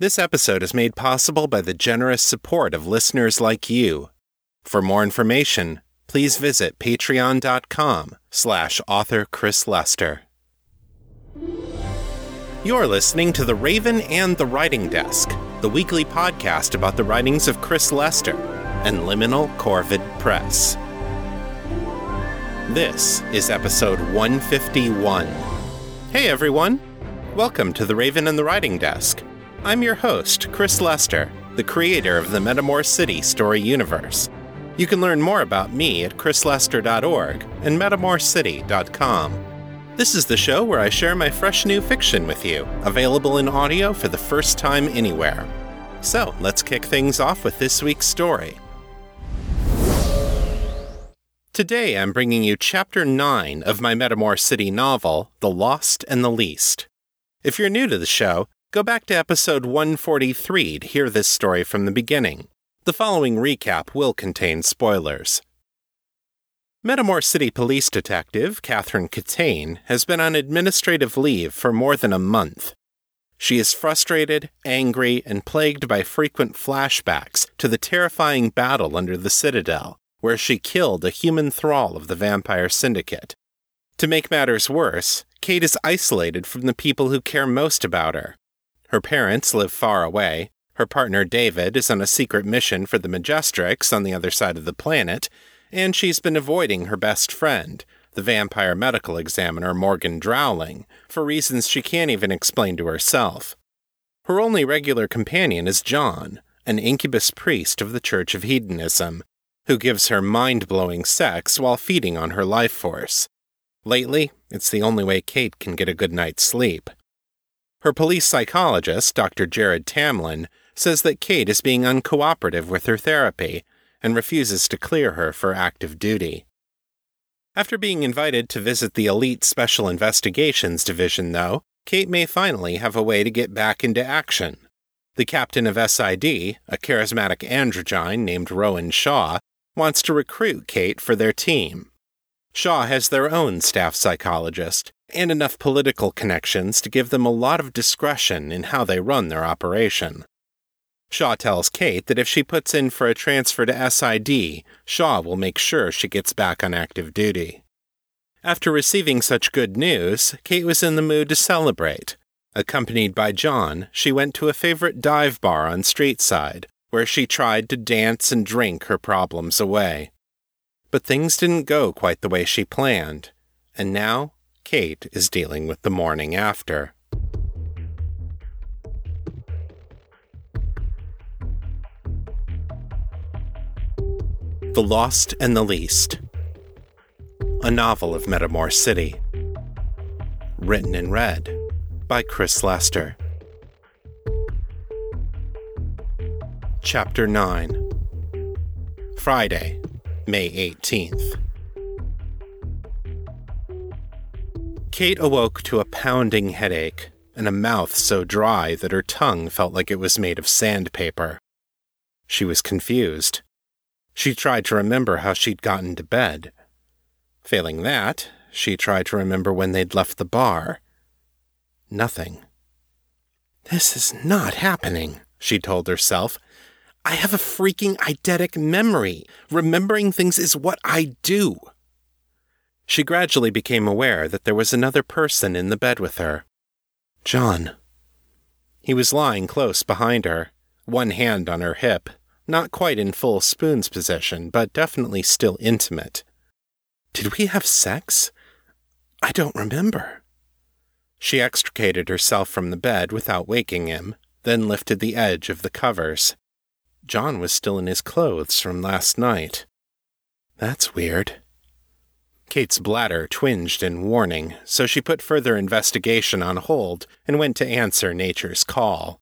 This episode is made possible by the generous support of listeners like you. For more information, please visit patreon.com slash author Chris Lester. You're listening to The Raven and the Writing Desk, the weekly podcast about the writings of Chris Lester and Liminal Corvid Press. This is episode 151. Hey everyone! Welcome to The Raven and the Writing Desk. I'm your host, Chris Lester, the creator of the Metamor City story universe. You can learn more about me at chrislester.org and metamorcity.com. This is the show where I share my fresh new fiction with you, available in audio for the first time anywhere. So, let's kick things off with this week's story. Today I'm bringing you Chapter 9 of my Metamor City novel, The Lost and the Least. If you're new to the show, go back to episode 143 to hear this story from the beginning. The following recap will contain spoilers. Metamor City Police Detective Catherine Catane has been on administrative leave for more than a month. She is frustrated, angry, and plagued by frequent flashbacks to the terrifying battle under the Citadel, where she killed a human thrall of the Vampire Syndicate. To make matters worse, Kate is isolated from the people who care most about her. Her parents live far away, her partner David is on a secret mission for the Majestrix on the other side of the planet, and she's been avoiding her best friend, the vampire medical examiner Morgan Drowling, for reasons she can't even explain to herself. Her only regular companion is John, an incubus priest of the Church of Hedonism, who gives her mind blowing sex while feeding on her life force. Lately, it's the only way Kate can get a good night's sleep. Her police psychologist, Dr. Jared Tamlin, says that Kate is being uncooperative with her therapy and refuses to clear her for active duty. After being invited to visit the Elite Special Investigations Division, though, Kate may finally have a way to get back into action. The captain of SID, a charismatic androgyne named Rowan Shaw, wants to recruit Kate for their team. Shaw has their own staff psychologist and enough political connections to give them a lot of discretion in how they run their operation. Shaw tells Kate that if she puts in for a transfer to SID, Shaw will make sure she gets back on active duty. After receiving such good news, Kate was in the mood to celebrate. Accompanied by John, she went to a favorite dive bar on Streetside, where she tried to dance and drink her problems away. But things didn't go quite the way she planned, and now Kate is dealing with the morning after. The Lost and the Least, a novel of Metamor City. Written and read by Chris Lester. Chapter 9 Friday, May 18th. Kate awoke to a pounding headache and a mouth so dry that her tongue felt like it was made of sandpaper. She was confused. She tried to remember how she'd gotten to bed. Failing that, she tried to remember when they'd left the bar. Nothing. This is not happening, she told herself. I have a freaking eidetic memory. Remembering things is what I do. She gradually became aware that there was another person in the bed with her. John. He was lying close behind her, one hand on her hip, not quite in full spoon's position, but definitely still intimate. Did we have sex? I don't remember. She extricated herself from the bed without waking him, then lifted the edge of the covers. John was still in his clothes from last night. That's weird. Kate's bladder twinged in warning, so she put further investigation on hold and went to answer nature's call.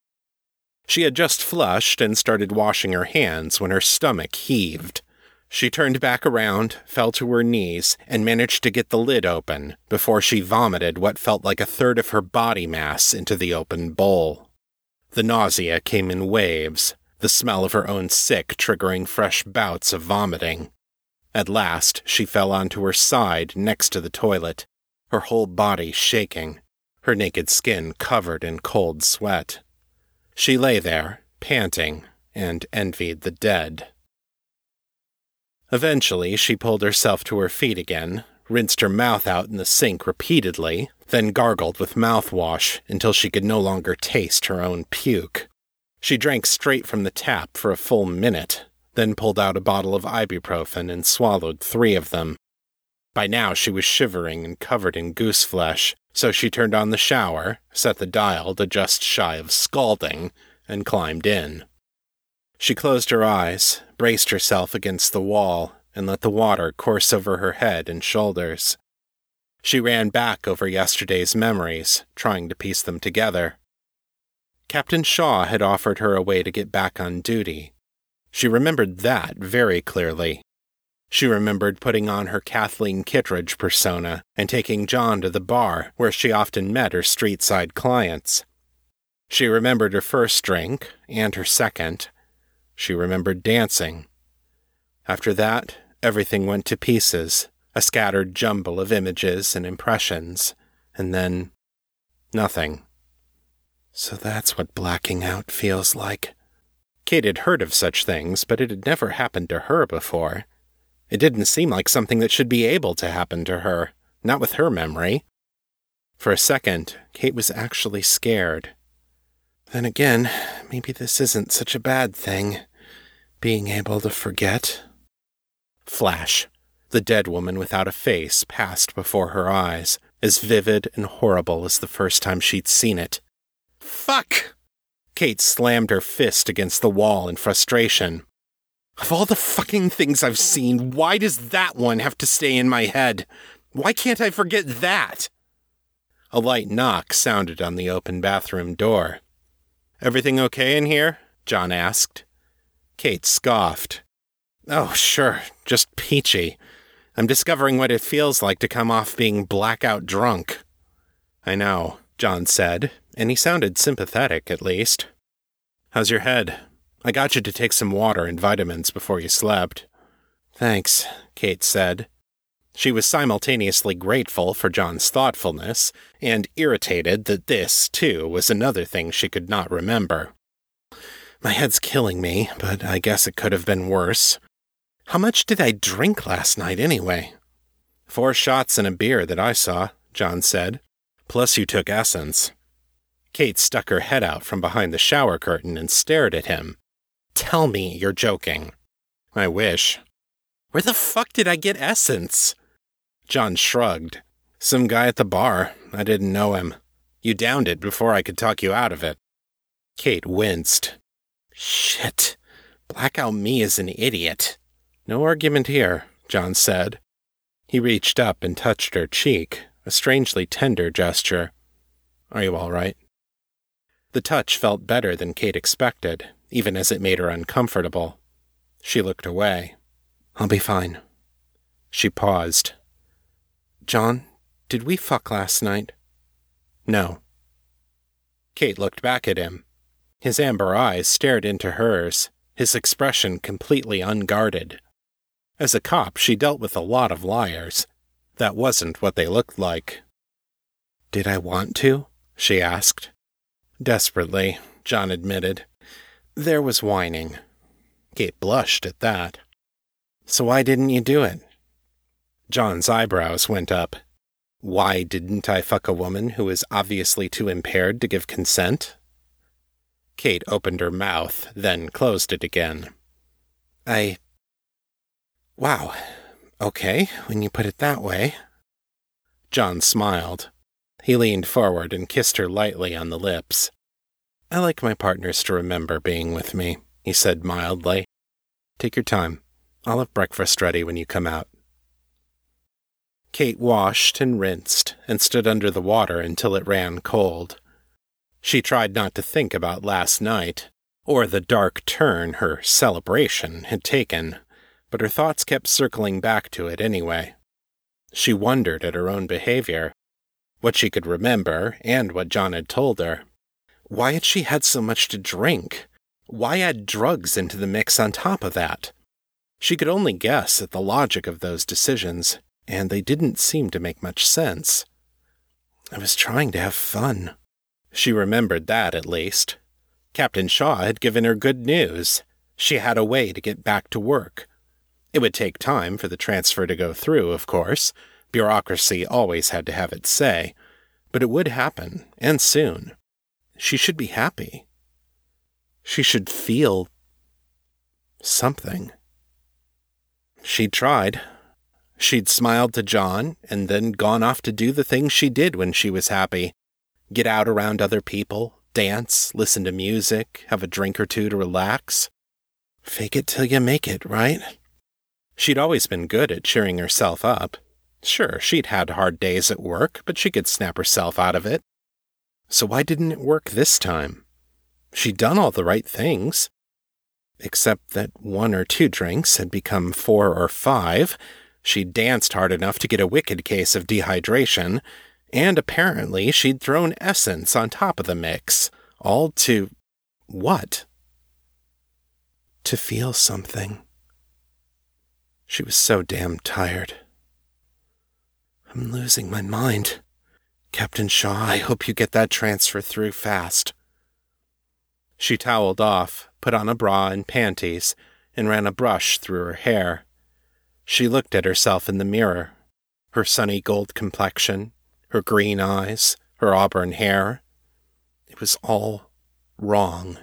She had just flushed and started washing her hands when her stomach heaved. She turned back around, fell to her knees, and managed to get the lid open before she vomited what felt like a third of her body mass into the open bowl. The nausea came in waves, the smell of her own sick triggering fresh bouts of vomiting. At last, she fell onto her side next to the toilet, her whole body shaking, her naked skin covered in cold sweat. She lay there, panting, and envied the dead. Eventually, she pulled herself to her feet again, rinsed her mouth out in the sink repeatedly, then gargled with mouthwash until she could no longer taste her own puke. She drank straight from the tap for a full minute, then pulled out a bottle of ibuprofen and swallowed three of them. By now she was shivering and covered in goose flesh, so she turned on the shower, set the dial to just shy of scalding, and climbed in. She closed her eyes, braced herself against the wall, and let the water course over her head and shoulders. She ran back over yesterday's memories, trying to piece them together. Captain Shaw had offered her a way to get back on duty. She remembered that very clearly. She remembered putting on her Kathleen Kittredge persona and taking John to the bar where she often met her street side clients. She remembered her first drink and her second. She remembered dancing. After that, everything went to pieces, a scattered jumble of images and impressions, and then nothing. So that's what blacking out feels like. Kate had heard of such things, but it had never happened to her before. It didn't seem like something that should be able to happen to her, not with her memory. For a second, Kate was actually scared. Then again, maybe this isn't such a bad thing, being able to forget. Flash. The dead woman without a face passed before her eyes, as vivid and horrible as the first time she'd seen it. Fuck! Kate slammed her fist against the wall in frustration. Of all the fucking things I've seen, why does that one have to stay in my head? Why can't I forget that? A light knock sounded on the open bathroom door. Everything okay in here? John asked. Kate scoffed. Oh, sure, just peachy. I'm discovering what it feels like to come off being blackout drunk. I know, John said, and he sounded sympathetic at least. How's your head? I got you to take some water and vitamins before you slept. Thanks, Kate said. She was simultaneously grateful for John's thoughtfulness and irritated that this, too, was another thing she could not remember. My head's killing me, but I guess it could have been worse. How much did I drink last night, anyway? Four shots and a beer that I saw, John said. Plus, you took essence. Kate stuck her head out from behind the shower curtain and stared at him. Tell me you're joking. I wish. Where the fuck did I get essence? John shrugged. Some guy at the bar. I didn't know him. You downed it before I could talk you out of it. Kate winced. Shit. Blackout me is an idiot. No argument here, John said. He reached up and touched her cheek, a strangely tender gesture. Are you all right? The touch felt better than Kate expected, even as it made her uncomfortable. She looked away. I'll be fine. She paused. John, did we fuck last night? No. Kate looked back at him. His amber eyes stared into hers, his expression completely unguarded. As a cop, she dealt with a lot of liars. That wasn't what they looked like. Did I want to? she asked. Desperately, John admitted. There was whining. Kate blushed at that. So why didn't you do it? John's eyebrows went up. Why didn't I fuck a woman who is obviously too impaired to give consent? Kate opened her mouth, then closed it again. I. Wow. Okay, when you put it that way. John smiled. He leaned forward and kissed her lightly on the lips. I like my partners to remember being with me, he said mildly. Take your time. I'll have breakfast ready when you come out. Kate washed and rinsed and stood under the water until it ran cold. She tried not to think about last night, or the dark turn her celebration had taken, but her thoughts kept circling back to it anyway. She wondered at her own behavior, what she could remember, and what John had told her. Why had she had so much to drink? Why add drugs into the mix on top of that? She could only guess at the logic of those decisions, and they didn't seem to make much sense. I was trying to have fun. She remembered that, at least. Captain Shaw had given her good news. She had a way to get back to work. It would take time for the transfer to go through, of course. Bureaucracy always had to have its say. But it would happen, and soon. She should be happy. She should feel something. She'd tried. She'd smiled to John and then gone off to do the things she did when she was happy get out around other people, dance, listen to music, have a drink or two to relax. Fake it till you make it, right? She'd always been good at cheering herself up. Sure, she'd had hard days at work, but she could snap herself out of it. So why didn't it work this time? She'd done all the right things. Except that one or two drinks had become four or five. She'd danced hard enough to get a wicked case of dehydration. And apparently she'd thrown essence on top of the mix. All to. what? To feel something. She was so damn tired. I'm losing my mind. Captain Shaw, I hope you get that transfer through fast. She toweled off, put on a bra and panties, and ran a brush through her hair. She looked at herself in the mirror her sunny gold complexion, her green eyes, her auburn hair. It was all wrong.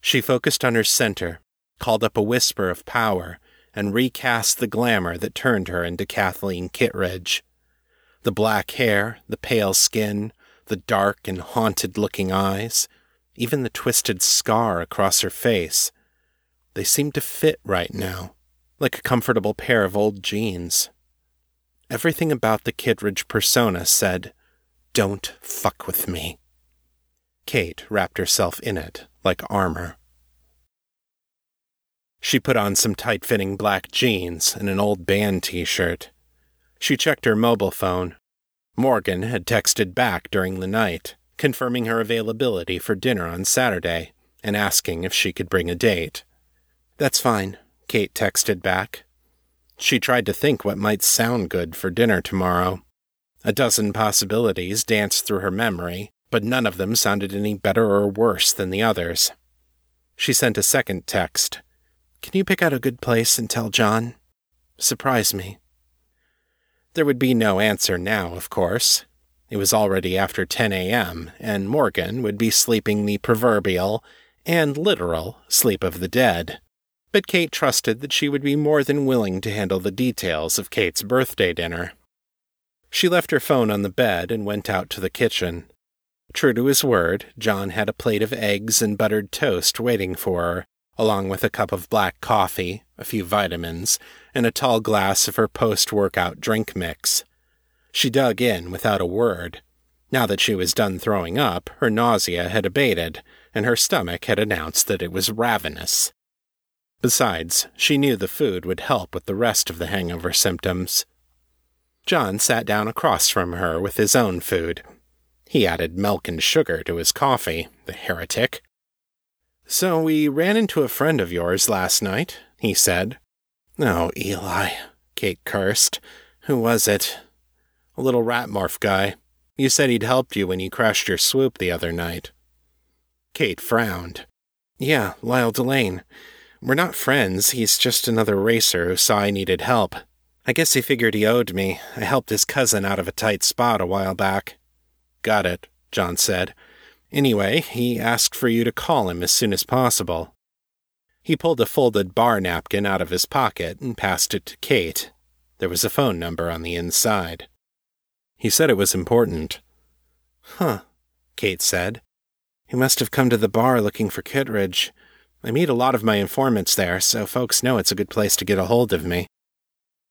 She focused on her center, called up a whisper of power, and recast the glamour that turned her into Kathleen Kittredge. The black hair, the pale skin, the dark and haunted looking eyes, even the twisted scar across her face. They seemed to fit right now, like a comfortable pair of old jeans. Everything about the Kittredge persona said, Don't fuck with me. Kate wrapped herself in it like armor. She put on some tight fitting black jeans and an old band t shirt. She checked her mobile phone. Morgan had texted back during the night, confirming her availability for dinner on Saturday and asking if she could bring a date. That's fine, Kate texted back. She tried to think what might sound good for dinner tomorrow. A dozen possibilities danced through her memory, but none of them sounded any better or worse than the others. She sent a second text can you pick out a good place and tell John? Surprise me. There would be no answer now, of course. It was already after 10 a.m., and Morgan would be sleeping the proverbial and literal sleep of the dead. But Kate trusted that she would be more than willing to handle the details of Kate's birthday dinner. She left her phone on the bed and went out to the kitchen. True to his word, John had a plate of eggs and buttered toast waiting for her, along with a cup of black coffee, a few vitamins, and a tall glass of her post workout drink mix. She dug in without a word. Now that she was done throwing up, her nausea had abated, and her stomach had announced that it was ravenous. Besides, she knew the food would help with the rest of the hangover symptoms. John sat down across from her with his own food. He added milk and sugar to his coffee, the heretic. So we ran into a friend of yours last night, he said. Oh, Eli, Kate cursed. Who was it? A little rat morph guy. You said he'd helped you when you crashed your swoop the other night. Kate frowned. Yeah, Lyle Delane. We're not friends, he's just another racer who saw I needed help. I guess he figured he owed me. I helped his cousin out of a tight spot a while back. Got it, John said. Anyway, he asked for you to call him as soon as possible. He pulled a folded bar napkin out of his pocket and passed it to Kate. There was a phone number on the inside. He said it was important. Huh, Kate said. He must have come to the bar looking for Kittredge. I meet a lot of my informants there, so folks know it's a good place to get a hold of me.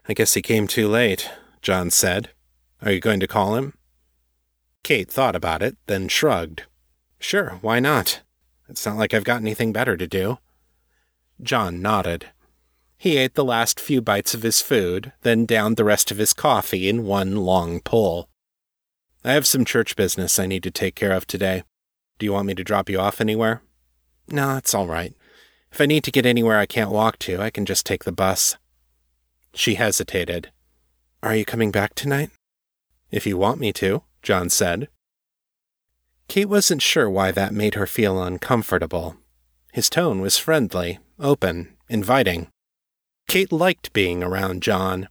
I guess he came too late, John said. Are you going to call him? Kate thought about it, then shrugged. Sure, why not? It's not like I've got anything better to do. John nodded. He ate the last few bites of his food, then downed the rest of his coffee in one long pull. I have some church business I need to take care of today. Do you want me to drop you off anywhere? No, it's all right. If I need to get anywhere I can't walk to, I can just take the bus. She hesitated. Are you coming back tonight? If you want me to, John said. Kate wasn't sure why that made her feel uncomfortable. His tone was friendly, open, inviting. Kate liked being around John.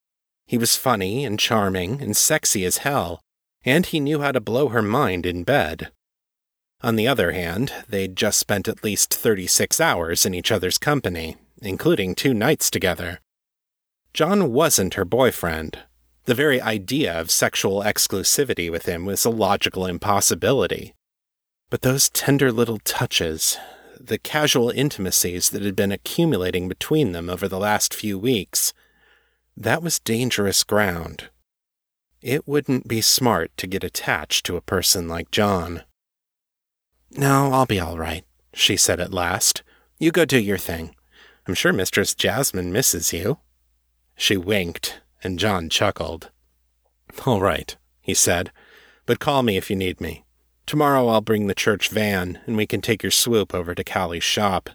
He was funny and charming and sexy as hell, and he knew how to blow her mind in bed. On the other hand, they'd just spent at least 36 hours in each other's company, including two nights together. John wasn't her boyfriend. The very idea of sexual exclusivity with him was a logical impossibility. But those tender little touches, the casual intimacies that had been accumulating between them over the last few weeks, that was dangerous ground. It wouldn't be smart to get attached to a person like John. No, I'll be all right, she said at last. You go do your thing. I'm sure Mistress Jasmine misses you. She winked, and John chuckled. All right, he said, but call me if you need me. Tomorrow I'll bring the church van, and we can take your swoop over to Callie's shop.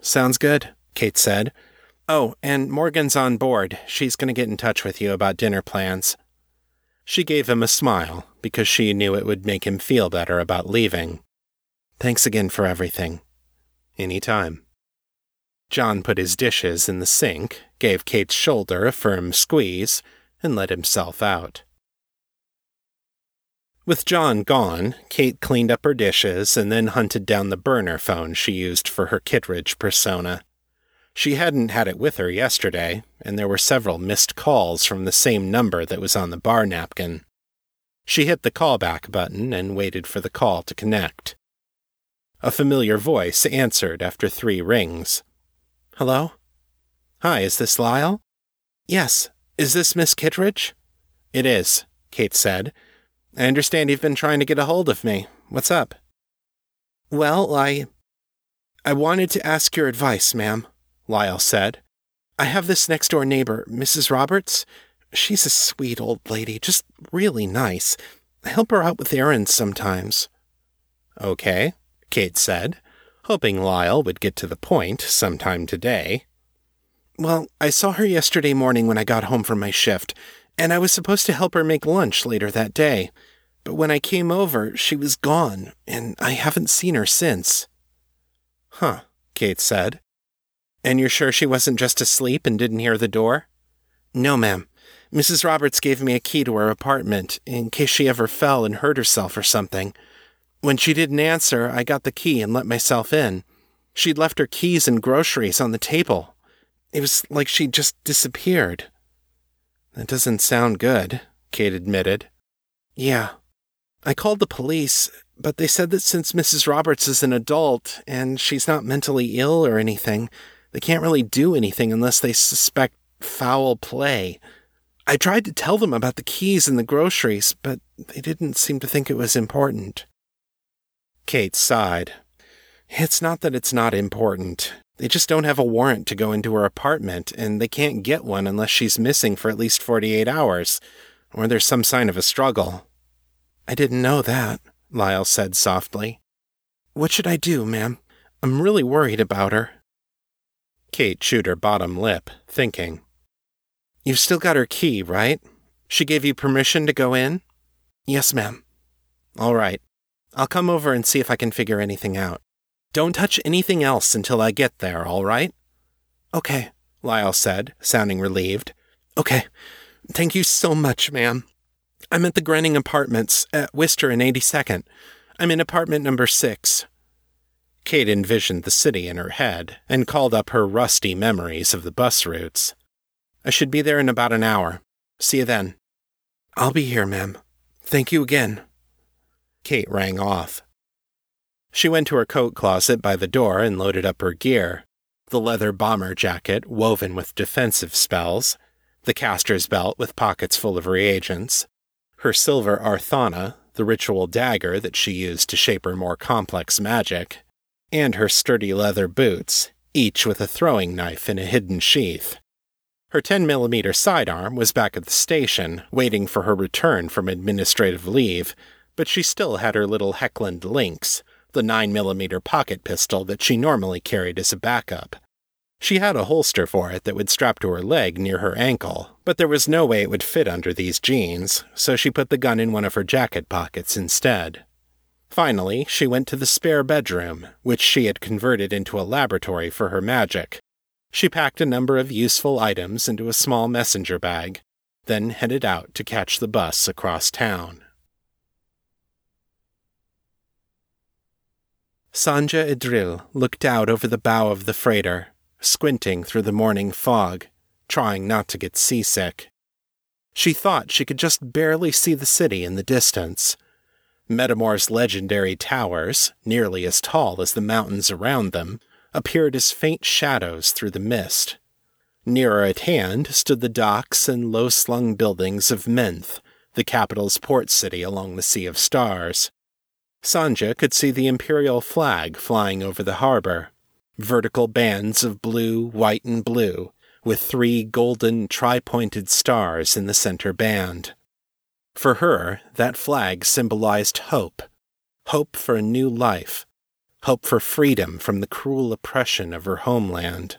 Sounds good, Kate said. Oh, and Morgan's on board. She's going to get in touch with you about dinner plans. She gave him a smile, because she knew it would make him feel better about leaving. Thanks again for everything. Any time. John put his dishes in the sink, gave Kate's shoulder a firm squeeze, and let himself out. With John gone, Kate cleaned up her dishes and then hunted down the burner phone she used for her Kittredge persona. She hadn't had it with her yesterday, and there were several missed calls from the same number that was on the bar napkin. She hit the callback button and waited for the call to connect. A familiar voice answered after three rings. Hello? Hi, is this Lyle? Yes. Is this Miss Kittredge? It is, Kate said. I understand you've been trying to get a hold of me. What's up? Well, I. I wanted to ask your advice, ma'am, Lyle said. I have this next door neighbor, Mrs. Roberts. She's a sweet old lady, just really nice. I help her out with errands sometimes. Okay. Kate said, hoping Lyle would get to the point sometime today. Well, I saw her yesterday morning when I got home from my shift, and I was supposed to help her make lunch later that day. But when I came over, she was gone, and I haven't seen her since. Huh, Kate said. And you're sure she wasn't just asleep and didn't hear the door? No, ma'am. Mrs. Roberts gave me a key to her apartment in case she ever fell and hurt herself or something. When she didn't answer, I got the key and let myself in. She'd left her keys and groceries on the table. It was like she'd just disappeared. That doesn't sound good, Kate admitted. Yeah. I called the police, but they said that since Mrs. Roberts is an adult and she's not mentally ill or anything, they can't really do anything unless they suspect foul play. I tried to tell them about the keys and the groceries, but they didn't seem to think it was important. Kate sighed. It's not that it's not important. They just don't have a warrant to go into her apartment, and they can't get one unless she's missing for at least 48 hours, or there's some sign of a struggle. I didn't know that, Lyle said softly. What should I do, ma'am? I'm really worried about her. Kate chewed her bottom lip, thinking. You've still got her key, right? She gave you permission to go in? Yes, ma'am. All right. I'll come over and see if I can figure anything out. Don't touch anything else until I get there, all right? Okay, Lyle said, sounding relieved. Okay. Thank you so much, ma'am. I'm at the Grenning Apartments at Wister and 82nd. I'm in apartment number six. Kate envisioned the city in her head and called up her rusty memories of the bus routes. I should be there in about an hour. See you then. I'll be here, ma'am. Thank you again. Kate rang off. She went to her coat closet by the door and loaded up her gear the leather bomber jacket woven with defensive spells, the caster's belt with pockets full of reagents, her silver arthana, the ritual dagger that she used to shape her more complex magic, and her sturdy leather boots, each with a throwing knife in a hidden sheath. Her 10 millimeter sidearm was back at the station, waiting for her return from administrative leave, but she still had her little Heckland Lynx, the 9mm pocket pistol that she normally carried as a backup. She had a holster for it that would strap to her leg near her ankle, but there was no way it would fit under these jeans, so she put the gun in one of her jacket pockets instead. Finally, she went to the spare bedroom, which she had converted into a laboratory for her magic. She packed a number of useful items into a small messenger bag, then headed out to catch the bus across town. Sandhya Idril looked out over the bow of the freighter, squinting through the morning fog, trying not to get seasick. She thought she could just barely see the city in the distance Metamor's legendary towers, nearly as tall as the mountains around them, appeared as faint shadows through the mist. Nearer at hand stood the docks and low slung buildings of Menth, the capital's port city along the Sea of Stars. Sandhya could see the imperial flag flying over the harbor, vertical bands of blue, white, and blue, with three golden tri pointed stars in the center band. For her, that flag symbolized hope hope for a new life, hope for freedom from the cruel oppression of her homeland.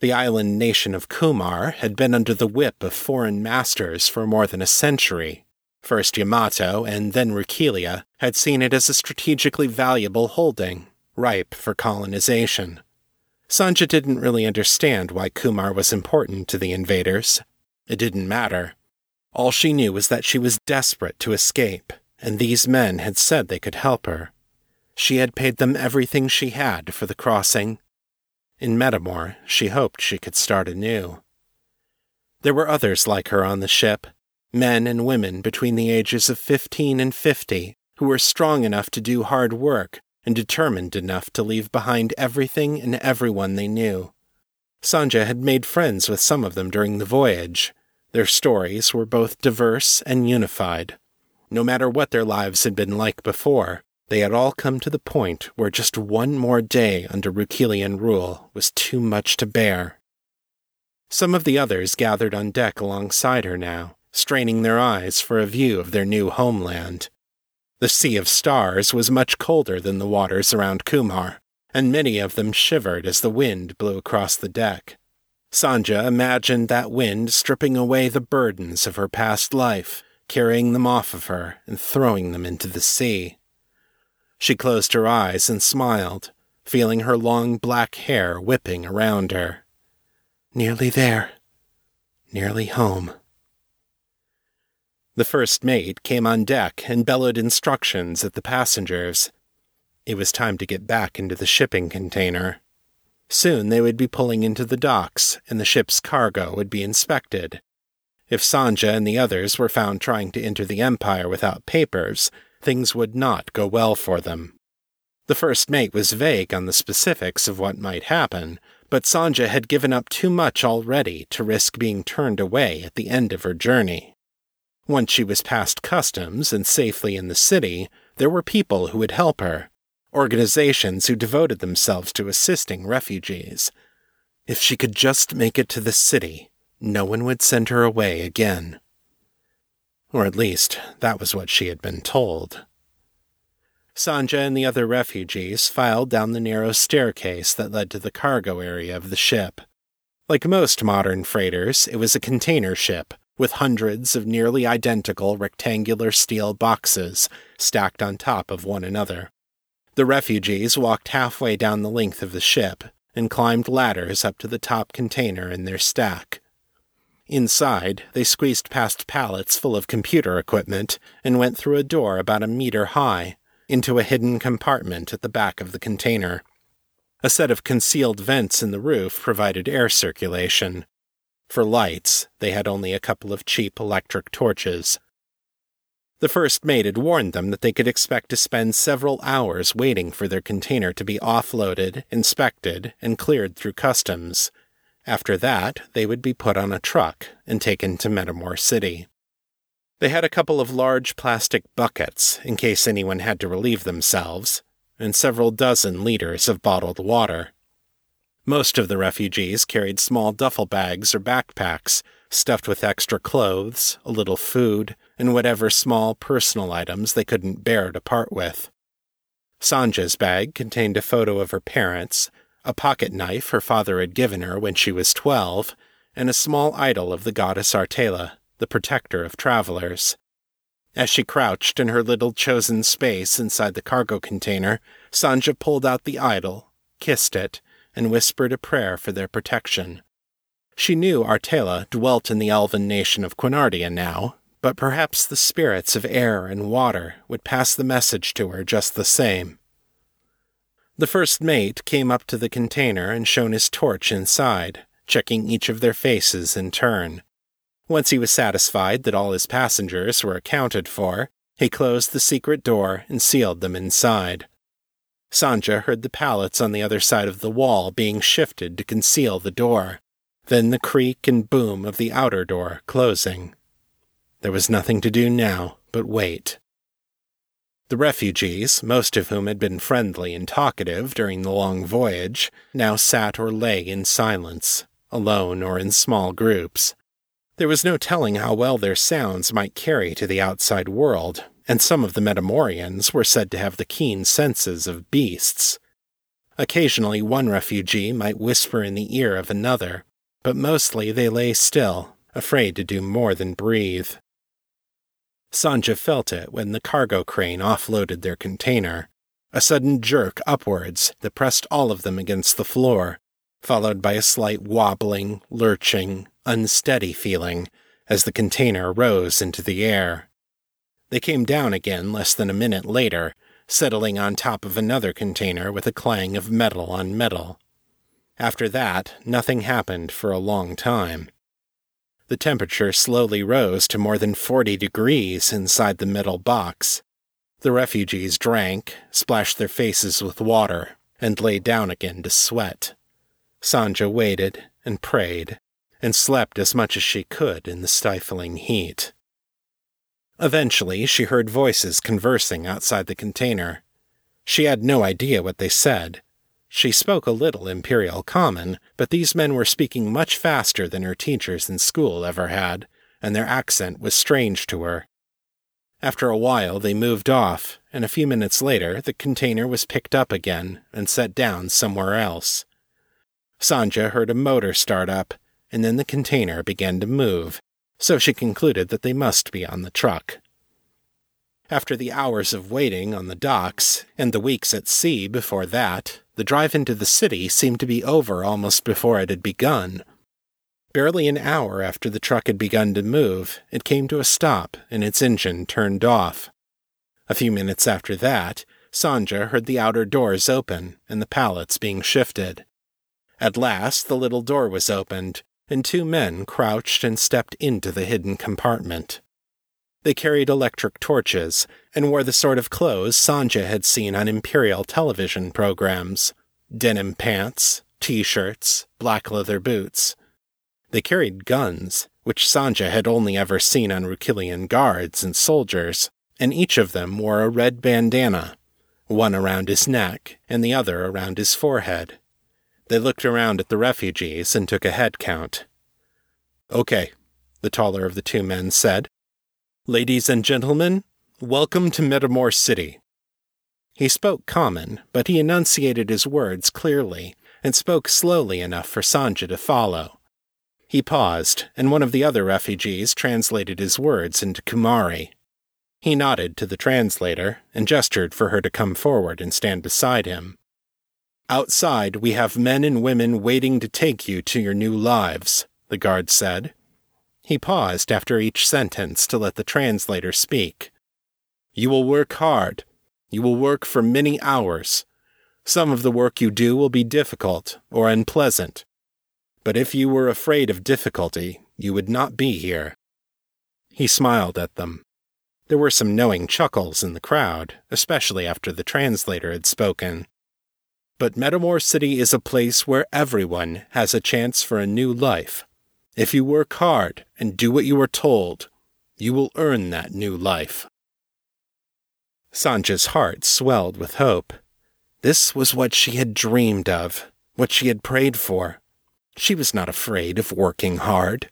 The island nation of Kumar had been under the whip of foreign masters for more than a century. First Yamato and then Rukilia had seen it as a strategically valuable holding, ripe for colonization. Sandhya didn't really understand why Kumar was important to the invaders. It didn't matter. All she knew was that she was desperate to escape, and these men had said they could help her. She had paid them everything she had for the crossing. In Metamor, she hoped she could start anew. There were others like her on the ship, men and women between the ages of fifteen and fifty, who were strong enough to do hard work and determined enough to leave behind everything and everyone they knew. Sandhya had made friends with some of them during the voyage, their stories were both diverse and unified. No matter what their lives had been like before, they had all come to the point where just one more day under Rukilian rule was too much to bear. Some of the others gathered on deck alongside her now, straining their eyes for a view of their new homeland. The Sea of Stars was much colder than the waters around Kumar, and many of them shivered as the wind blew across the deck. Sandhya imagined that wind stripping away the burdens of her past life, carrying them off of her and throwing them into the sea. She closed her eyes and smiled, feeling her long black hair whipping around her. Nearly there. Nearly home. The first mate came on deck and bellowed instructions at the passengers. It was time to get back into the shipping container. Soon they would be pulling into the docks, and the ship's cargo would be inspected. If Sandhya and the others were found trying to enter the Empire without papers, things would not go well for them. The first mate was vague on the specifics of what might happen, but Sandhya had given up too much already to risk being turned away at the end of her journey. Once she was past customs and safely in the city, there were people who would help her, organizations who devoted themselves to assisting refugees. If she could just make it to the city, no one would send her away again. Or at least, that was what she had been told. Sandhya and the other refugees filed down the narrow staircase that led to the cargo area of the ship. Like most modern freighters, it was a container ship with hundreds of nearly identical rectangular steel boxes stacked on top of one another. The refugees walked halfway down the length of the ship and climbed ladders up to the top container in their stack. Inside, they squeezed past pallets full of computer equipment and went through a door about a meter high into a hidden compartment at the back of the container. A set of concealed vents in the roof provided air circulation. For lights, they had only a couple of cheap electric torches. The first mate had warned them that they could expect to spend several hours waiting for their container to be offloaded, inspected, and cleared through customs. After that, they would be put on a truck and taken to Metamor City. They had a couple of large plastic buckets in case anyone had to relieve themselves, and several dozen liters of bottled water. Most of the refugees carried small duffel bags or backpacks stuffed with extra clothes, a little food, and whatever small personal items they couldn't bear to part with. Sandhya's bag contained a photo of her parents, a pocket knife her father had given her when she was twelve, and a small idol of the goddess Artela, the protector of travelers. As she crouched in her little chosen space inside the cargo container, Sandhya pulled out the idol, kissed it, and whispered a prayer for their protection. She knew Artela dwelt in the elven nation of Quinardia now, but perhaps the spirits of air and water would pass the message to her just the same. The first mate came up to the container and shone his torch inside, checking each of their faces in turn. Once he was satisfied that all his passengers were accounted for, he closed the secret door and sealed them inside. Sandhya heard the pallets on the other side of the wall being shifted to conceal the door, then the creak and boom of the outer door closing. There was nothing to do now but wait. The refugees, most of whom had been friendly and talkative during the long voyage, now sat or lay in silence, alone or in small groups. There was no telling how well their sounds might carry to the outside world, and some of the Metamorians were said to have the keen senses of beasts. Occasionally, one refugee might whisper in the ear of another, but mostly they lay still, afraid to do more than breathe. Sandhya felt it when the cargo crane offloaded their container, a sudden jerk upwards that pressed all of them against the floor, followed by a slight wobbling, lurching, unsteady feeling as the container rose into the air. They came down again less than a minute later, settling on top of another container with a clang of metal on metal. After that, nothing happened for a long time. The temperature slowly rose to more than 40 degrees inside the metal box. The refugees drank, splashed their faces with water, and lay down again to sweat. Sandhya waited and prayed, and slept as much as she could in the stifling heat. Eventually, she heard voices conversing outside the container. She had no idea what they said. She spoke a little Imperial Common, but these men were speaking much faster than her teachers in school ever had, and their accent was strange to her. After a while, they moved off, and a few minutes later, the container was picked up again and set down somewhere else. Sandhya heard a motor start up, and then the container began to move, so she concluded that they must be on the truck. After the hours of waiting on the docks, and the weeks at sea before that, the drive into the city seemed to be over almost before it had begun. Barely an hour after the truck had begun to move, it came to a stop and its engine turned off. A few minutes after that, Sandhya heard the outer doors open and the pallets being shifted. At last, the little door was opened, and two men crouched and stepped into the hidden compartment. They carried electric torches and wore the sort of clothes Sandhya had seen on Imperial television programs denim pants, t shirts, black leather boots. They carried guns, which Sandhya had only ever seen on Rukilian guards and soldiers, and each of them wore a red bandana, one around his neck and the other around his forehead. They looked around at the refugees and took a head count. Okay, the taller of the two men said. Ladies and gentlemen, welcome to Metamor City. He spoke common, but he enunciated his words clearly and spoke slowly enough for Sandhya to follow. He paused, and one of the other refugees translated his words into Kumari. He nodded to the translator and gestured for her to come forward and stand beside him. Outside, we have men and women waiting to take you to your new lives, the guard said. He paused after each sentence to let the translator speak. You will work hard. You will work for many hours. Some of the work you do will be difficult or unpleasant. But if you were afraid of difficulty, you would not be here. He smiled at them. There were some knowing chuckles in the crowd, especially after the translator had spoken. But Metamor City is a place where everyone has a chance for a new life. If you work hard and do what you are told, you will earn that new life. Sandhya's heart swelled with hope. This was what she had dreamed of, what she had prayed for. She was not afraid of working hard.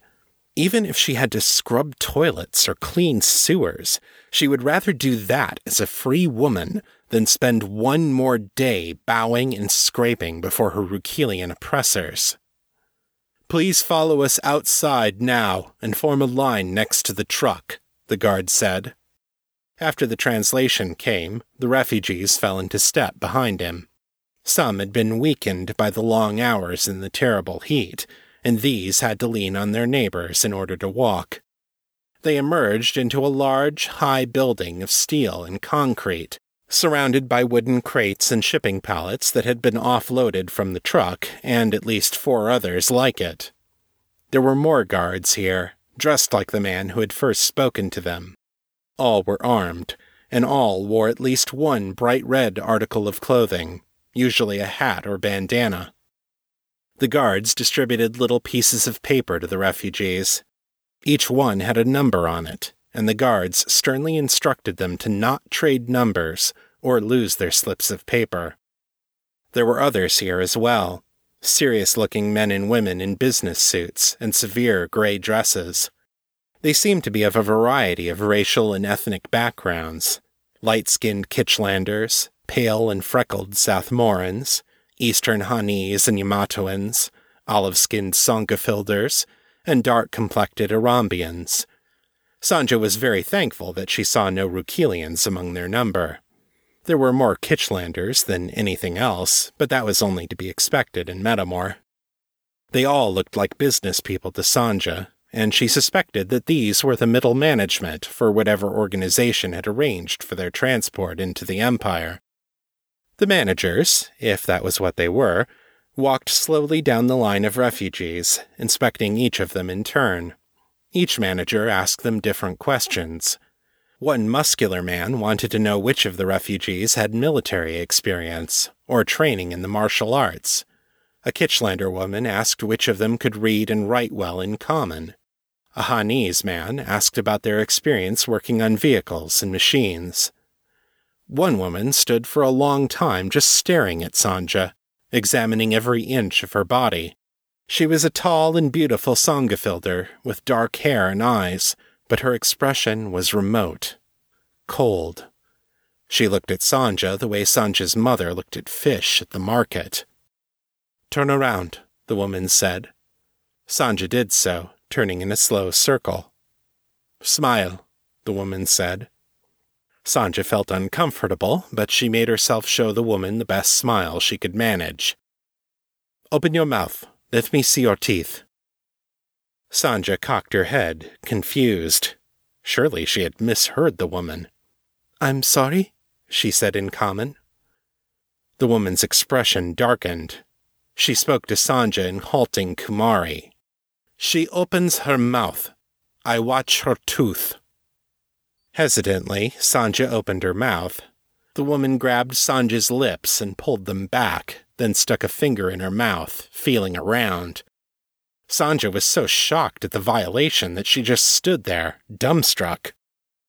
Even if she had to scrub toilets or clean sewers, she would rather do that as a free woman than spend one more day bowing and scraping before her Rukilian oppressors. Please follow us outside now and form a line next to the truck, the guard said. After the translation came, the refugees fell into step behind him. Some had been weakened by the long hours in the terrible heat, and these had to lean on their neighbors in order to walk. They emerged into a large, high building of steel and concrete, surrounded by wooden crates and shipping pallets that had been offloaded from the truck, and at least four others like it. There were more guards here, dressed like the man who had first spoken to them. All were armed, and all wore at least one bright red article of clothing, usually a hat or bandana. The guards distributed little pieces of paper to the refugees. Each one had a number on it, and the guards sternly instructed them to not trade numbers or lose their slips of paper. There were others here as well serious looking men and women in business suits and severe gray dresses. They seemed to be of a variety of racial and ethnic backgrounds light skinned Kitchlanders, pale and freckled Southmorans, Eastern Hanese and Yamatoans, olive skinned Songafilders, and dark complected Arambians. Sandhya was very thankful that she saw no Rukelians among their number. There were more Kitchlanders than anything else, but that was only to be expected in Metamor. They all looked like business people to Sandhya, and she suspected that these were the middle management for whatever organization had arranged for their transport into the Empire. The managers, if that was what they were, walked slowly down the line of refugees, inspecting each of them in turn. Each manager asked them different questions. One muscular man wanted to know which of the refugees had military experience or training in the martial arts. A Kitchlander woman asked which of them could read and write well in common. A Hanese man asked about their experience working on vehicles and machines. One woman stood for a long time just staring at Sandhya, examining every inch of her body. She was a tall and beautiful Songafilder with dark hair and eyes, but her expression was remote, cold. She looked at Sandhya the way Sandhya's mother looked at fish at the market. Turn around, the woman said. Sandhya did so, turning in a slow circle. Smile, the woman said. Sandhya felt uncomfortable, but she made herself show the woman the best smile she could manage. Open your mouth. Let me see your teeth. Sandhya cocked her head, confused. Surely she had misheard the woman. I'm sorry, she said in common. The woman's expression darkened. She spoke to Sandhya in halting Kumari. She opens her mouth. I watch her tooth. Hesitantly, Sandhya opened her mouth. The woman grabbed Sandhya's lips and pulled them back, then stuck a finger in her mouth, feeling around. Sandhya was so shocked at the violation that she just stood there, dumbstruck.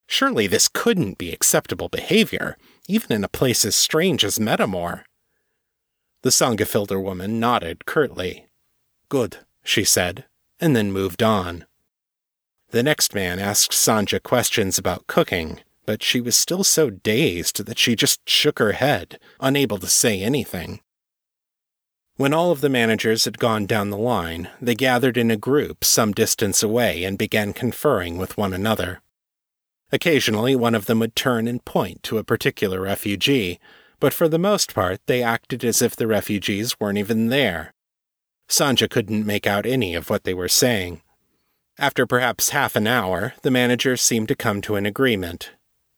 Surely this couldn't be acceptable behavior, even in a place as strange as Metamor. The Sangafilder woman nodded curtly. Good, she said, and then moved on. The next man asked Sandhya questions about cooking, but she was still so dazed that she just shook her head, unable to say anything. When all of the managers had gone down the line, they gathered in a group some distance away and began conferring with one another. Occasionally, one of them would turn and point to a particular refugee, but for the most part, they acted as if the refugees weren't even there. Sandhya couldn't make out any of what they were saying. After perhaps half an hour, the managers seemed to come to an agreement.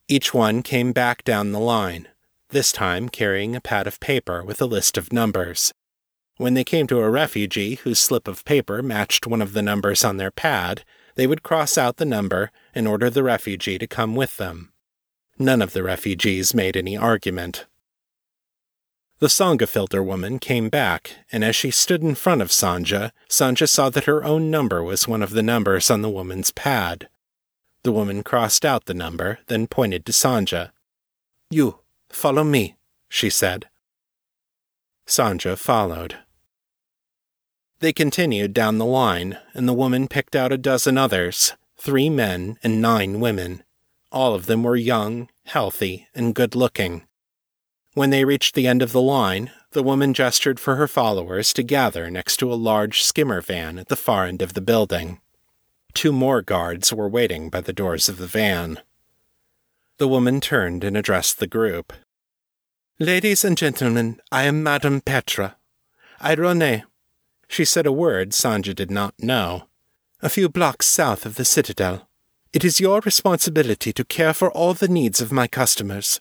Each one came back down the line, this time carrying a pad of paper with a list of numbers. When they came to a refugee whose slip of paper matched one of the numbers on their pad, they would cross out the number and order the refugee to come with them. None of the refugees made any argument. The Sangafilter woman came back, and as she stood in front of Sandhya, Sandhya saw that her own number was one of the numbers on the woman's pad. The woman crossed out the number, then pointed to Sandhya. You, follow me, she said. Sandhya followed. They continued down the line, and the woman picked out a dozen others three men and nine women. All of them were young, healthy, and good looking. When they reached the end of the line, the woman gestured for her followers to gather next to a large skimmer van at the far end of the building. Two more guards were waiting by the doors of the van. The woman turned and addressed the group. Ladies and gentlemen, I am Madame Petra. Irone. She said a word Sandhya did not know. A few blocks south of the citadel. It is your responsibility to care for all the needs of my customers.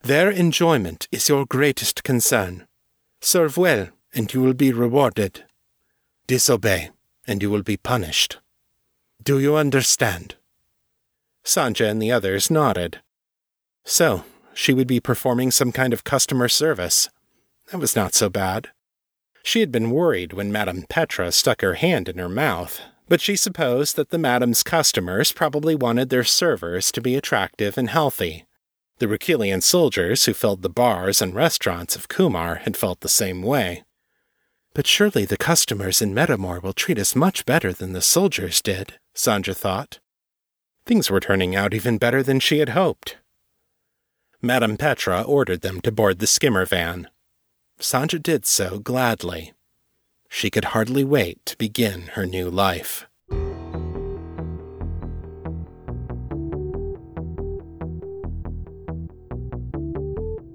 Their enjoyment is your greatest concern. Serve well, and you will be rewarded. Disobey, and you will be punished. Do you understand? Sandhya and the others nodded. So, she would be performing some kind of customer service. That was not so bad. She had been worried when Madame Petra stuck her hand in her mouth, but she supposed that the Madame's customers probably wanted their servers to be attractive and healthy. The Rakelian soldiers who filled the bars and restaurants of Kumar had felt the same way. But surely the customers in Metamor will treat us much better than the soldiers did, Sandhya thought. Things were turning out even better than she had hoped. Madame Petra ordered them to board the skimmer van. Sandhya did so gladly. She could hardly wait to begin her new life.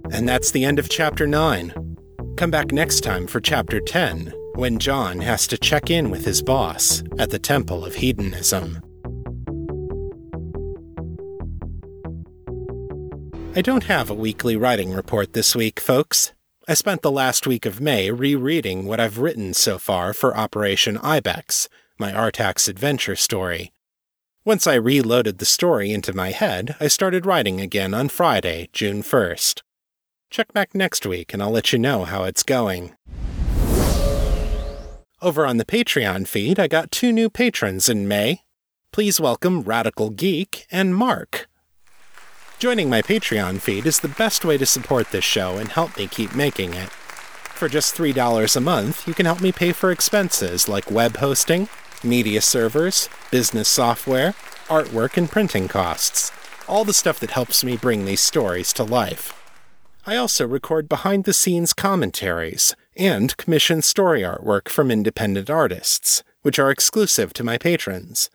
And that's the end of Chapter 9. Come back next time for Chapter 10, when John has to check in with his boss at the Temple of Hedonism. I don't have a weekly writing report this week, folks. I spent the last week of May rereading what I've written so far for Operation Ibex, my Artax adventure story. Once I reloaded the story into my head, I started writing again on Friday, June 1st. Check back next week and I'll let you know how it's going. Over on the Patreon feed, I got two new patrons in May. Please welcome Radical Geek and Mark. Joining my Patreon feed is the best way to support this show and help me keep making it. For just $3 a month, you can help me pay for expenses like web hosting, media servers, business software, artwork, and printing costs. All the stuff that helps me bring these stories to life. I also record behind the scenes commentaries and commission story artwork from independent artists, which are exclusive to my patrons.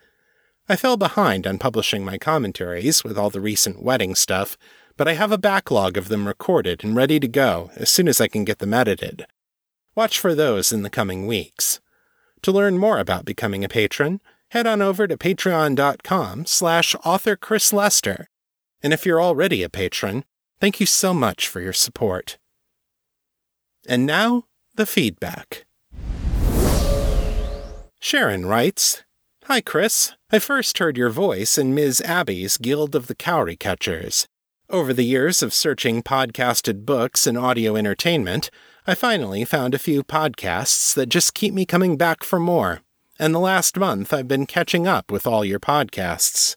I fell behind on publishing my commentaries with all the recent wedding stuff, but I have a backlog of them recorded and ready to go as soon as I can get them edited. Watch for those in the coming weeks. To learn more about becoming a patron, head on over to patreon.com slash author Chris Lester. And if you're already a patron, thank you so much for your support. And now, the feedback. Sharon writes, Hi, Chris. I first heard your voice in Ms. Abbie's Guild of the Cowry Catchers. Over the years of searching podcasted books and audio entertainment, I finally found a few podcasts that just keep me coming back for more. And the last month, I've been catching up with all your podcasts.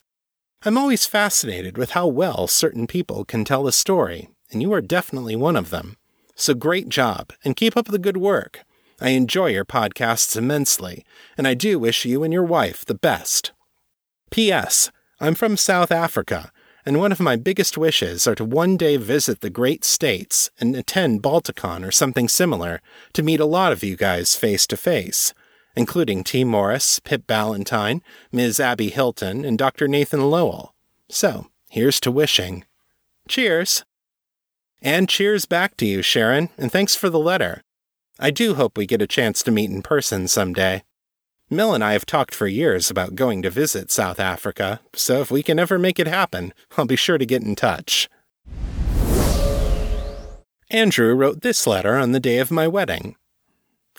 I'm always fascinated with how well certain people can tell a story, and you are definitely one of them. So great job, and keep up the good work. I enjoy your podcasts immensely, and I do wish you and your wife the best. P.S. I'm from South Africa, and one of my biggest wishes are to one day visit the great states and attend Balticon or something similar to meet a lot of you guys face to face, including Tee Morris, Pip Ballantine, Ms. Abbie Hilton, and Dr. Nathan Lowell. So, here's to wishing. Cheers! And cheers back to you, Sharon, and thanks for the letter. I do hope we get a chance to meet in person someday. Mill and I have talked for years about going to visit South Africa, so if we can ever make it happen, I'll be sure to get in touch. Andrew wrote this letter on the day of my wedding.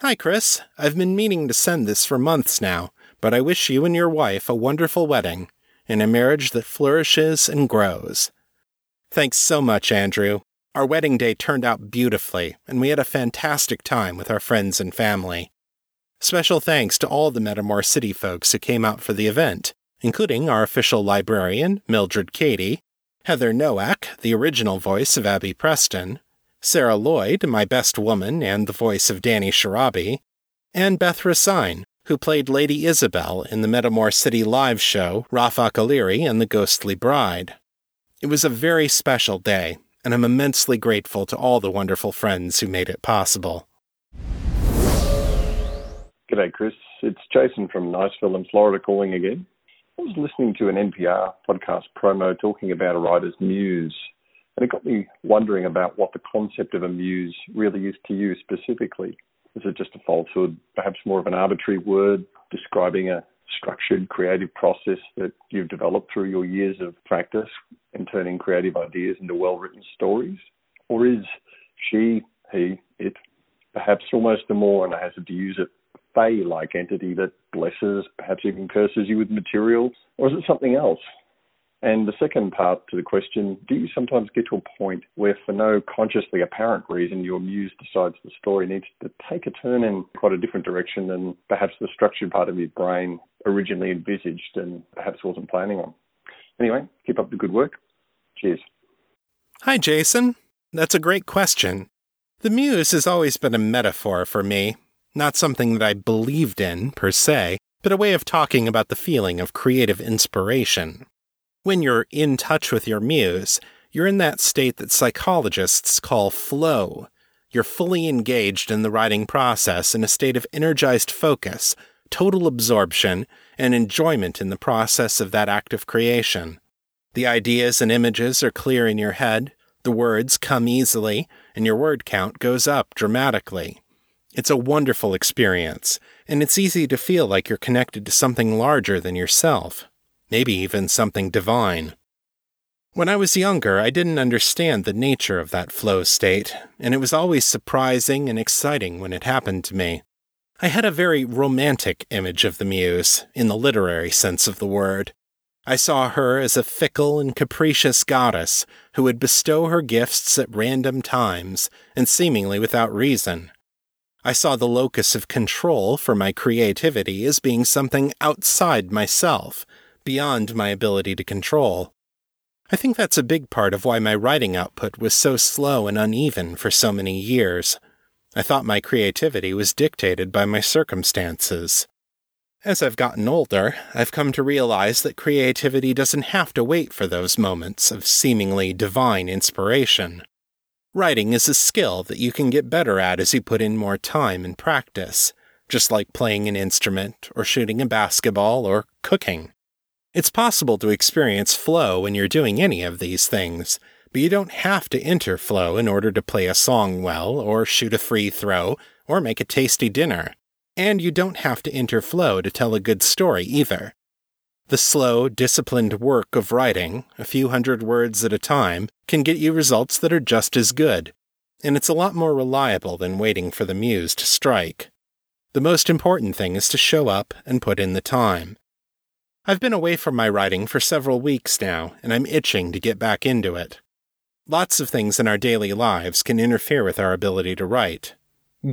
Hi, Chris. I've been meaning to send this for months now, but I wish you and your wife a wonderful wedding and a marriage that flourishes and grows. Thanks so much, Andrew. Our wedding day turned out beautifully, and we had a fantastic time with our friends and family. Special thanks to all the Metamor City folks who came out for the event, including our official librarian, Mildred Cady, Heather Nowak, the original voice of Abby Preston, Sarah Lloyd, my best woman and the voice of Danny Sharabi, and Beth Rasine, who played Lady Isabel in the Metamor City live show Rafa Kaliri and the Ghostly Bride. It was a very special day, and I'm immensely grateful to all the wonderful friends who made it possible. G'day, Chris. It's Jason from Niceville in Florida calling again. I was listening to an NPR podcast promo talking about a writer's muse, and it got me wondering about what the concept of a muse really is to you specifically. Is it just a falsehood, perhaps more of an arbitrary word describing a structured creative process that you've developed through your years of practice in turning creative ideas into well written stories? Or is she, he, it, perhaps almost a more, and I have to use it, Fey like entity that blesses, perhaps even curses you with material? Or is it something else? And the second part to the question, do you sometimes get to a point where, for no consciously apparent reason, your muse decides the story needs to take a turn in quite a different direction than perhaps the structured part of your brain originally envisaged and perhaps wasn't planning on? Anyway, keep up the good work. Cheers. Hi, Jason. That's a great question. The muse has always been a metaphor for me, not something that I believed in, per se, but a way of talking about the feeling of creative inspiration. When you're in touch with your muse, you're in that state that psychologists call flow. You're fully engaged in the writing process in a state of energized focus, total absorption, and enjoyment in the process of that act of creation. The ideas and images are clear in your head, the words come easily, and your word count goes up dramatically. It's a wonderful experience, and it's easy to feel like you're connected to something larger than yourself maybe even something divine. When I was younger, I didn't understand the nature of that flow state, and it was always surprising and exciting when it happened to me. I had a very romantic image of the muse, in the literary sense of the word. I saw her as a fickle and capricious goddess who would bestow her gifts at random times and seemingly without reason. I saw the locus of control for my creativity as being something outside myself, beyond my ability to control. I think that's a big part of why my writing output was so slow and uneven for so many years. I thought my creativity was dictated by my circumstances. As I've gotten older, I've come to realize that creativity doesn't have to wait for those moments of seemingly divine inspiration. Writing is a skill that you can get better at as you put in more time and practice, just like playing an instrument, or shooting a basketball, or cooking. It's possible to experience flow when you're doing any of these things, but you don't have to enter flow in order to play a song well, or shoot a free throw, or make a tasty dinner. And you don't have to enter flow to tell a good story either. The slow, disciplined work of writing, a few hundred words at a time, can get you results that are just as good. And it's a lot more reliable than waiting for the muse to strike. The most important thing is to show up and put in the time. I've been away from my writing for several weeks now, and I'm itching to get back into it. Lots of things in our daily lives can interfere with our ability to write.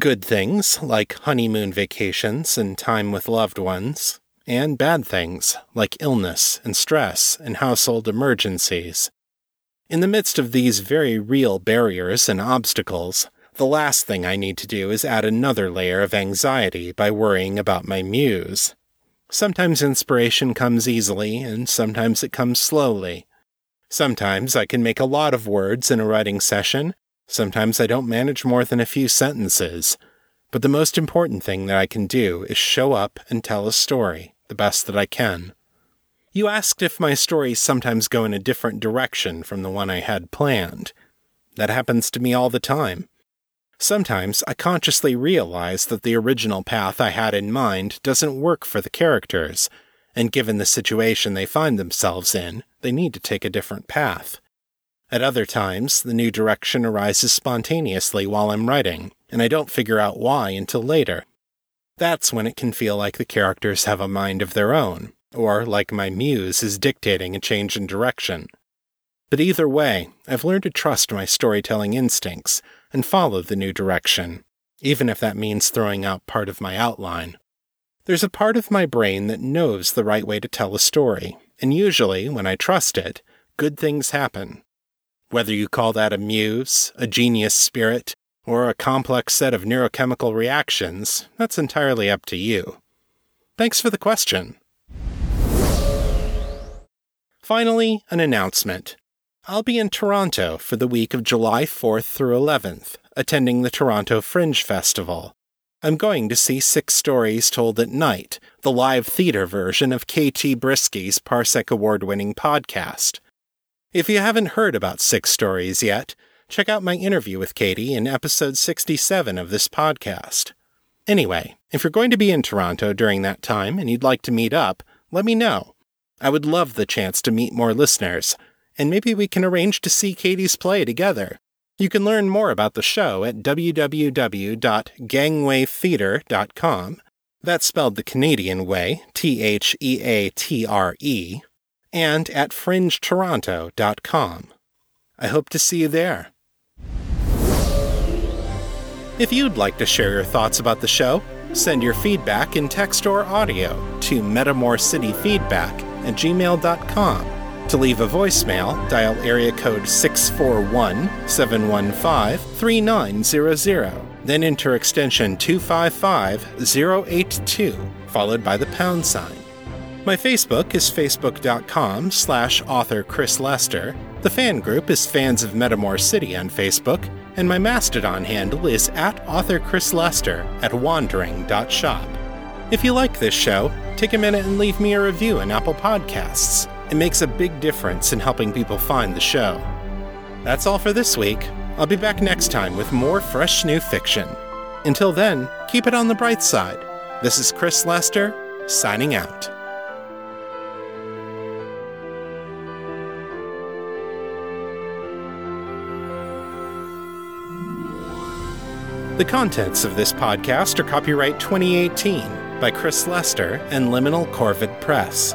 Good things, like honeymoon vacations and time with loved ones, and bad things, like illness and stress and household emergencies. In the midst of these very real barriers and obstacles, the last thing I need to do is add another layer of anxiety by worrying about my muse. Sometimes inspiration comes easily, and sometimes it comes slowly. Sometimes I can make a lot of words in a writing session, sometimes I don't manage more than a few sentences. But the most important thing that I can do is show up and tell a story the best that I can. You asked if my stories sometimes go in a different direction from the one I had planned. That happens to me all the time. Sometimes I consciously realize that the original path I had in mind doesn't work for the characters, and given the situation they find themselves in, they need to take a different path. At other times, the new direction arises spontaneously while I'm writing, and I don't figure out why until later. That's when it can feel like the characters have a mind of their own, or like my muse is dictating a change in direction. But either way, I've learned to trust my storytelling instincts and follow the new direction, even if that means throwing out part of my outline. There's a part of my brain that knows the right way to tell a story, and usually, when I trust it, good things happen. Whether you call that a muse, a genius spirit, or a complex set of neurochemical reactions, that's entirely up to you. Thanks for the question. Finally, an announcement. I'll be in Toronto for the week of July 4th through 11th, attending the Toronto Fringe Festival. I'm going to see Six Stories Told at Night, the live theater version of KT Bryski's Parsec Award winning podcast. If you haven't heard about Six Stories yet, check out my interview with Katie in episode 67 of this podcast. Anyway, if you're going to be in Toronto during that time and you'd like to meet up, let me know. I would love the chance to meet more listeners, and maybe we can arrange to see Katie's play together. You can learn more about the show at www.gangwaytheatre.com. That's spelled the Canadian way, T H E A T R E, and at fringetoronto.com. I hope to see you there. If you'd like to share your thoughts about the show, send your feedback in text or audio to metamorcityfeedback at gmail.com. To leave a voicemail, dial area code 641 715 3900, then enter extension 255082, followed by the pound sign. My Facebook is facebook.com slash author Chris Lester. The fan group is Fans of Metamor City on Facebook, and my Mastodon handle is at author Chris Lester at wandering.shop. If you like this show, take a minute and leave me a review in Apple Podcasts. It makes a big difference in helping people find the show. That's all for this week. I'll be back next time with more fresh new fiction. Until then, keep it on the bright side. This is Chris Lester, signing out. The contents of this podcast are copyright 2018 by Chris Lester and Liminal Corvid Press.